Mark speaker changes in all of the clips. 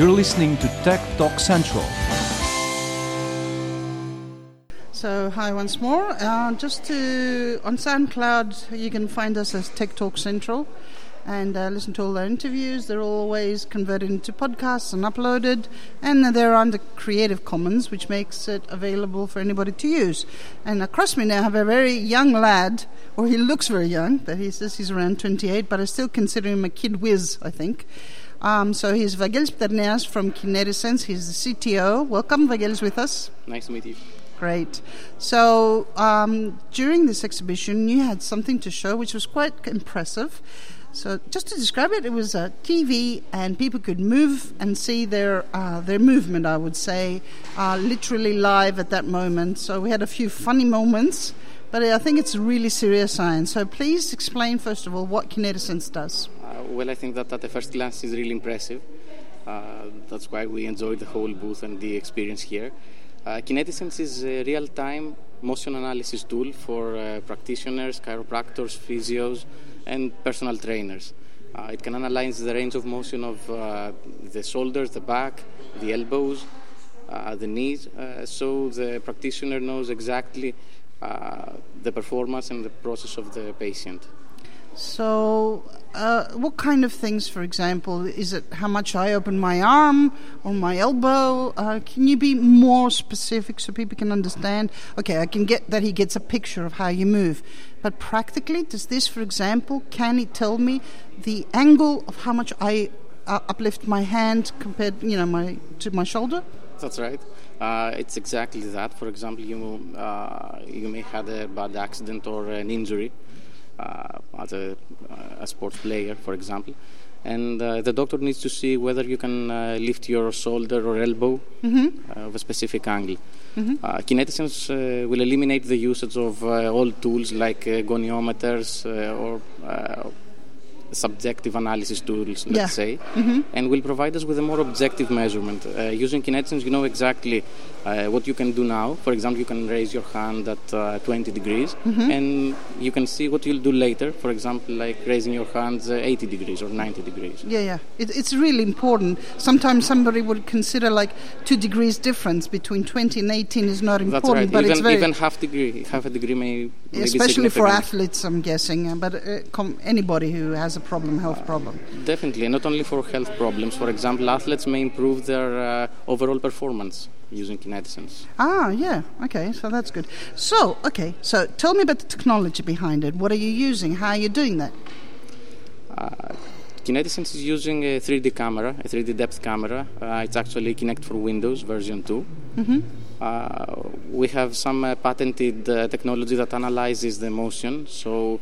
Speaker 1: You're listening to Tech Talk Central.
Speaker 2: So, hi once more. Uh, just to on SoundCloud, you can find us as Tech Talk Central and uh, listen to all our interviews. They're always converted into podcasts and uploaded, and they're under Creative Commons, which makes it available for anybody to use. And across me now, I have a very young lad, or he looks very young, but he says he's around 28, but I still consider him a kid whiz, I think. Um, so he's Vangelis Pterneas from Kinetisense. He's the CTO. Welcome, Vagelis, with us.
Speaker 3: Nice to meet you.
Speaker 2: Great. So um, during this exhibition, you had something to show which was quite impressive. So just to describe it, it was a TV, and people could move and see their uh, their movement. I would say, uh, literally live at that moment. So we had a few funny moments, but I think it's a really serious science. So please explain first of all what Kinetisense does.
Speaker 3: Well, I think that at the first glance is really impressive. Uh, that's why we enjoyed the whole booth and the experience here. Uh, is a real-time motion analysis tool for uh, practitioners, chiropractors, physios, and personal trainers. Uh, it can analyze the range of motion of uh, the shoulders, the back, the elbows, uh, the knees, uh, so the practitioner knows exactly uh, the performance and the process of the patient.
Speaker 2: So, uh, what kind of things, for example, is it how much I open my arm or my elbow? Uh, can you be more specific so people can understand? Okay, I can get that he gets a picture of how you move, but practically, does this, for example, can it tell me the angle of how much I uh, uplift my hand compared, you know, my to my shoulder?
Speaker 3: That's right. Uh, it's exactly that. For example, you uh, you may have a bad accident or an injury as a, a, sports player, for example, and uh, the doctor needs to see whether you can uh, lift your shoulder or elbow
Speaker 2: Mm-hmm.
Speaker 3: of a specific angle. Uh, Kinetisense uh, will eliminate the usage of uh, old tools like uh, goniometers uh, or uh, subjective analysis tools, let's
Speaker 2: Yeah.
Speaker 3: say, and will provide us with a more objective measurement. Uh, using Kinetisense, you know exactly uh, what you can do now. For example, you can raise your hand at uh, 20 degrees, and you can see what you'll do later. For example, like raising your hands uh, 80 degrees or 90 degrees.
Speaker 2: Yeah, yeah. It, it's really important. Sometimes somebody would consider like two degrees difference between 20 and 18 is not
Speaker 3: That's
Speaker 2: important,
Speaker 3: right.
Speaker 2: but
Speaker 3: even,
Speaker 2: it's very,
Speaker 3: even half degree, half a degree may, may
Speaker 2: especially for athletes, I'm guessing, uh, but uh, com- anybody who has a problem, health problem.
Speaker 3: Definitely, not only for health problems. For example, athletes may improve their uh, overall performance using Kinetisense.
Speaker 2: Ah, yeah. Okay, so that's good. So, okay, so tell me about the technology behind it. What are you using? How are you doing that?
Speaker 3: Uh, is using a 3D camera, a 3D depth camera. Uh, it's actually Kinect for Windows version 2. Uh, we have some uh, patented uh, technology that analyzes the motion. So,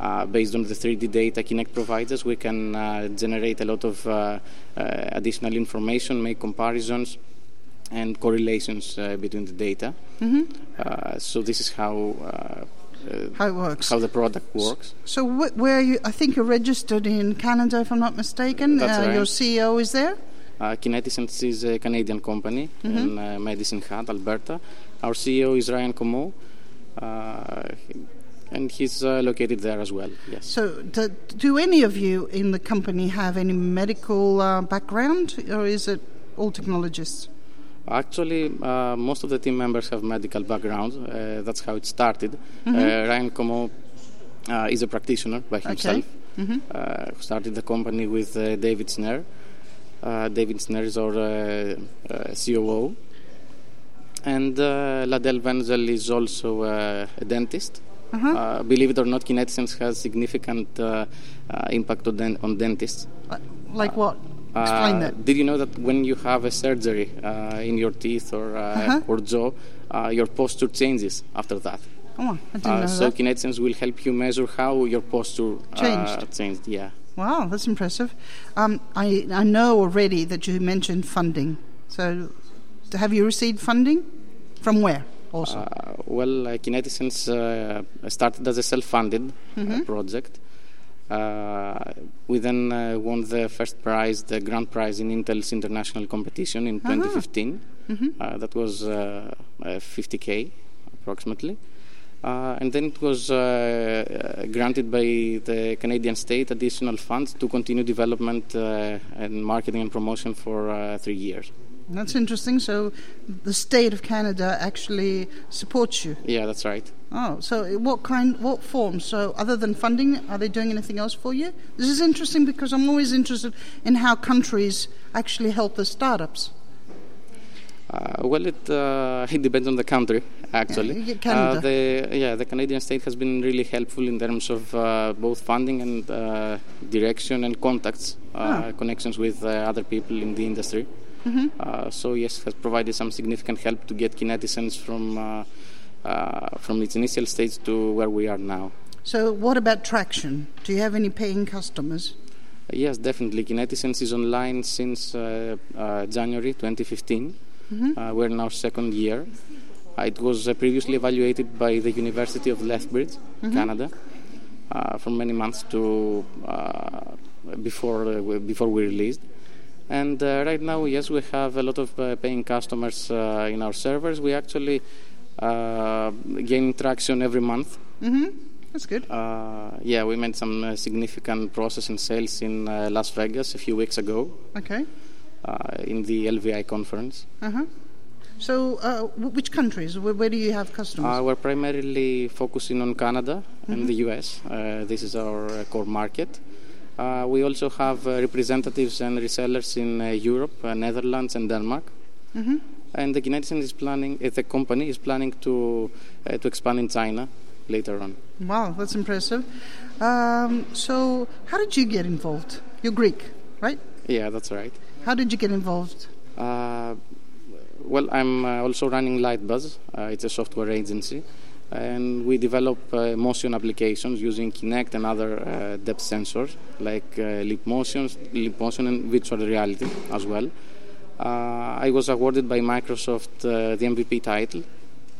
Speaker 3: uh, based on the 3D data Kinect provides us, we can uh, generate a lot of uh, uh, additional information, make comparisons, and correlations uh, between the data. Uh, so, this is how.
Speaker 2: How it works?
Speaker 3: how the product works.
Speaker 2: So, wh- where are you? I think you're registered in Canada, if I'm not mistaken.
Speaker 3: That's
Speaker 2: uh,
Speaker 3: right.
Speaker 2: Your CEO is there.
Speaker 3: Uh, Kinetisense is a Canadian company in uh, Medicine Hat, Alberta. Our CEO is Ryan Comeau, uh, and he's uh, located there as well. Yes.
Speaker 2: So, do, do any of you in the company have any medical uh, background, or is it all technologists?
Speaker 3: Actually, uh, most of the team members have medical background. Uh, that's how it started. Uh, Ryan Comeau uh, is a practitioner by himself. Uh, who started the company with uh, David Snare. Uh, David Snare is our uh, uh, COO. And uh, Ladell Wenzel is also uh, a dentist. Uh, believe it or not, Kinetisense has significant uh, uh, impact on, den- on dentists.
Speaker 2: Uh, Like what? Explain
Speaker 3: Uh,
Speaker 2: that.
Speaker 3: Did you know that when you have a surgery uh, in your teeth or uh,
Speaker 2: Uh-huh.
Speaker 3: or jaw, uh, your posture changes after that?
Speaker 2: Oh, I didn't
Speaker 3: Uh,
Speaker 2: know
Speaker 3: so
Speaker 2: that.
Speaker 3: Kinetisense will help you measure how your posture uh,
Speaker 2: Changed.
Speaker 3: changed. Yeah.
Speaker 2: Wow, that's impressive. Um, I, I know already that you mentioned funding. So, have you received funding? From where? Also.
Speaker 3: Uh, well, uh, uh, started as a self-funded
Speaker 2: Mm-hmm.
Speaker 3: uh, project. Uh, we then uh, won the first prize, the grand prize in Intel's international competition in
Speaker 2: Uh-huh.
Speaker 3: 2015.
Speaker 2: Mm-hmm.
Speaker 3: Uh, that was uh, uh, 50k approximately. Uh, and then it was uh, uh, granted by the Canadian state additional funds to continue development uh, and marketing and promotion for uh, three years.
Speaker 2: That's interesting. So the state of Canada actually supports you.
Speaker 3: Yeah, that's right.
Speaker 2: Oh, so what kind, what form? So other than funding, are they doing anything else for you? This is interesting because I'm always interested in how countries actually help the startups.
Speaker 3: Uh, well, it uh, it depends on the country actually.
Speaker 2: Yeah, Canada.
Speaker 3: Uh, the yeah the Canadian state has been really helpful in terms of uh, both funding and uh, direction and contacts, uh,
Speaker 2: Ah.
Speaker 3: connections with uh, other people in the industry.
Speaker 2: Mm-hmm.
Speaker 3: Uh, so yes, has provided some significant help to get Kinetisense from uh, uh, from its initial stage to where we are now.
Speaker 2: So what about traction? Do you have any paying customers?
Speaker 3: Yes, definitely. Kinetisense is online since uh, uh, January 2015.
Speaker 2: Mhm.
Speaker 3: Uh, we're in our second year. Uh, it was uh, previously evaluated by the University of Lethbridge,
Speaker 2: Mhm.
Speaker 3: Canada, uh, for many months to uh, before uh, before we released. And uh, right now, yes, we have a lot of uh, paying customers uh, in our servers. We actually uh, gain traction every month.
Speaker 2: Mm-hmm. That's good.
Speaker 3: Uh, yeah, we made some uh, significant process in sales in uh, Las Vegas a few weeks ago
Speaker 2: Okay.
Speaker 3: uh, in the LVI conference.
Speaker 2: Uh-huh. So uh, w- which countries? Where, where do you have customers?
Speaker 3: Uh, we're primarily focusing on Canada and
Speaker 2: Mhm.
Speaker 3: the US. Uh, this is our core market. Uh, we also have uh, representatives and resellers in uh, Europe, uh, Netherlands, and Denmark.
Speaker 2: mm-hmm.
Speaker 3: And the Kineticent is planning, the company is planning to uh, to expand in China later on.
Speaker 2: Wow, that's impressive. Um, so how did you get involved? You're Greek, right?
Speaker 3: Yeah, that's right.
Speaker 2: How did you get involved?
Speaker 3: Uh, well, I'm uh, also running Lightbuzz. Uh, it's a software agency, and we develop uh, motion applications using Kinect and other uh, depth sensors like uh, leap motions, leap motion, and virtual reality as well. Uh, I was awarded by Microsoft uh, the MVP title,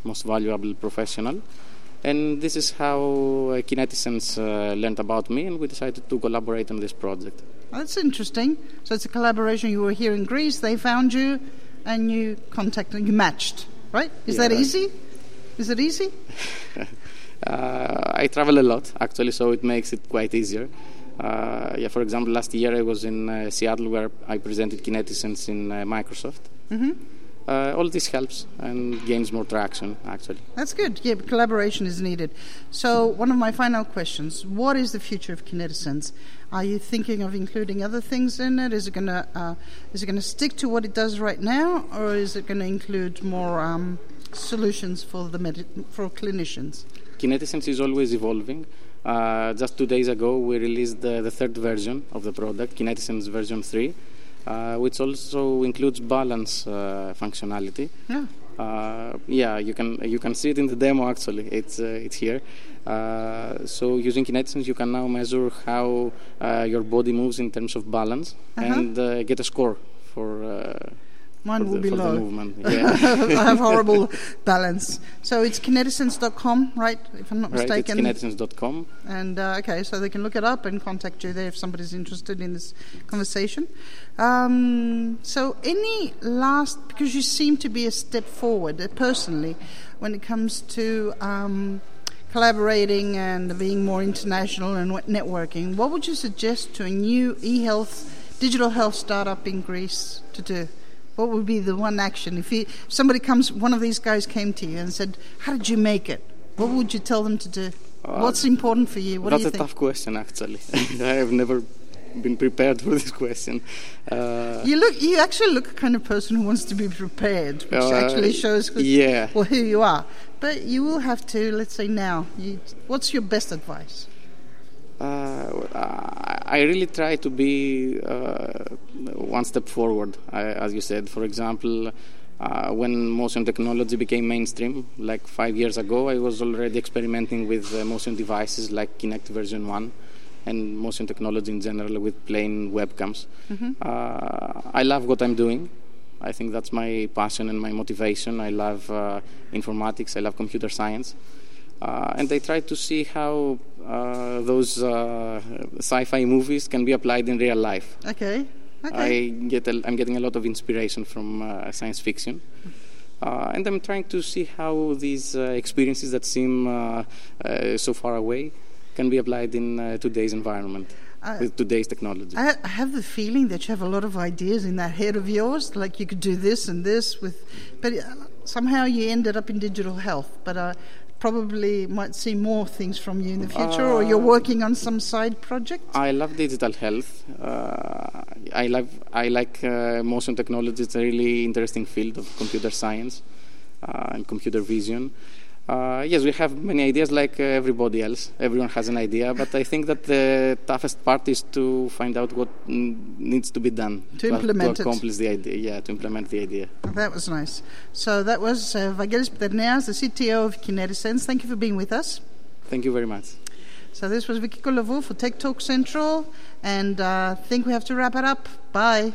Speaker 3: Most Valuable Professional. And this is how uh, uh, learned about me, and we decided to collaborate on this project.
Speaker 2: That's interesting. So it's a collaboration. You were here in Greece. They found you, and you contacted. You matched, right? Is
Speaker 3: Yeah,
Speaker 2: that
Speaker 3: right.
Speaker 2: easy? Is it easy?
Speaker 3: Uh, I travel a lot actually, so it makes it quite easier. Uh, yeah, for example, last year I was in uh, Seattle where I presented Kinetisense in uh, Microsoft.
Speaker 2: Mm-hmm.
Speaker 3: Uh, all this helps and gains more traction actually.
Speaker 2: That's good. Yeah, but collaboration is needed. So, one of my final questions: What is the future of Kinetisense? Are you thinking of including other things in it? Is it gonna uh, is it gonna stick to what it does right now, or is it going to include more um, solutions for the for clinicians?
Speaker 3: Kinetisense is always evolving. Uh, just two days ago, we released the, the third version of the product, Kinetisense version 3, uh, which also includes balance uh, functionality.
Speaker 2: Yeah.
Speaker 3: Uh, yeah, you can you can see it in the demo. Actually, it's uh, it's here. Uh, so using Kinetisense, you can now measure how uh, your body moves in terms of balance
Speaker 2: Uh-huh.
Speaker 3: and uh, get a score for.
Speaker 2: Mine will
Speaker 3: the,
Speaker 2: be low.
Speaker 3: Yeah.
Speaker 2: I have horrible balance. So it's kinetisense.com, right? If I'm not
Speaker 3: right,
Speaker 2: mistaken.
Speaker 3: kinetisense.com.
Speaker 2: And uh, okay, so they can look it up and contact you there if somebody's interested in this conversation. Um, so, any last, because you seem to be a step forward uh, personally when it comes to um, collaborating and being more international and networking, what would you suggest to a new e health, digital health startup in Greece to do? What would be the one action? If, you, if somebody comes, one of these guys came to you and said, How did you make it? What would you tell them to do?
Speaker 3: Uh,
Speaker 2: What's important for you? What
Speaker 3: That's
Speaker 2: do you
Speaker 3: a
Speaker 2: think?
Speaker 3: tough question, actually. I have never been prepared for this question. Uh,
Speaker 2: You look. You actually look a kind of person who wants to be prepared, which
Speaker 3: Uh,
Speaker 2: actually shows who,
Speaker 3: yeah.
Speaker 2: well, who you are. But you will have to. Let's say now. You, what's your best advice?
Speaker 3: Uh, I really try to be uh, one step forward, I, as you said. For example, uh, when motion technology became mainstream, like five years ago, I was already experimenting with uh, motion devices like Kinect version 1 and motion technology in general with plain webcams.
Speaker 2: Mhm.
Speaker 3: Uh, I love what I'm doing. I think that's my passion and my motivation. I love uh, informatics, I love computer science. Uh, and I try to see how uh, those uh, sci-fi movies can be applied in real life.
Speaker 2: Okay. Okay.
Speaker 3: I get a, I'm getting a lot of inspiration from uh, science fiction. Uh, and I'm trying to see how these uh, experiences that seem uh, uh, so far away can be applied in uh, today's environment with today's technology.
Speaker 2: I, I have the feeling that you have a lot of ideas in that head of yours, like you could do this and this with, but somehow you ended up in digital health. But I probably might see more things from you in the future, or you're working on some side project.
Speaker 3: I love digital health. Uh, I love I like uh, motion technology. It's a really interesting field of computer science uh, and computer vision. Uh, yes, we have many ideas like uh, everybody else. Everyone has an idea, but I think that the toughest part is to find out what needs to be done
Speaker 2: To implement
Speaker 3: to
Speaker 2: it.
Speaker 3: accomplish the idea. Yeah, to implement the idea.
Speaker 2: That was nice. So that was uh, Vangelis Pterneas, the CTO of Kinetisense. Thank you for being with us.
Speaker 3: Thank you very much.
Speaker 2: So this was Vicky Kolovou for Tech Talk Central, and uh, I think we have to wrap it up. Bye.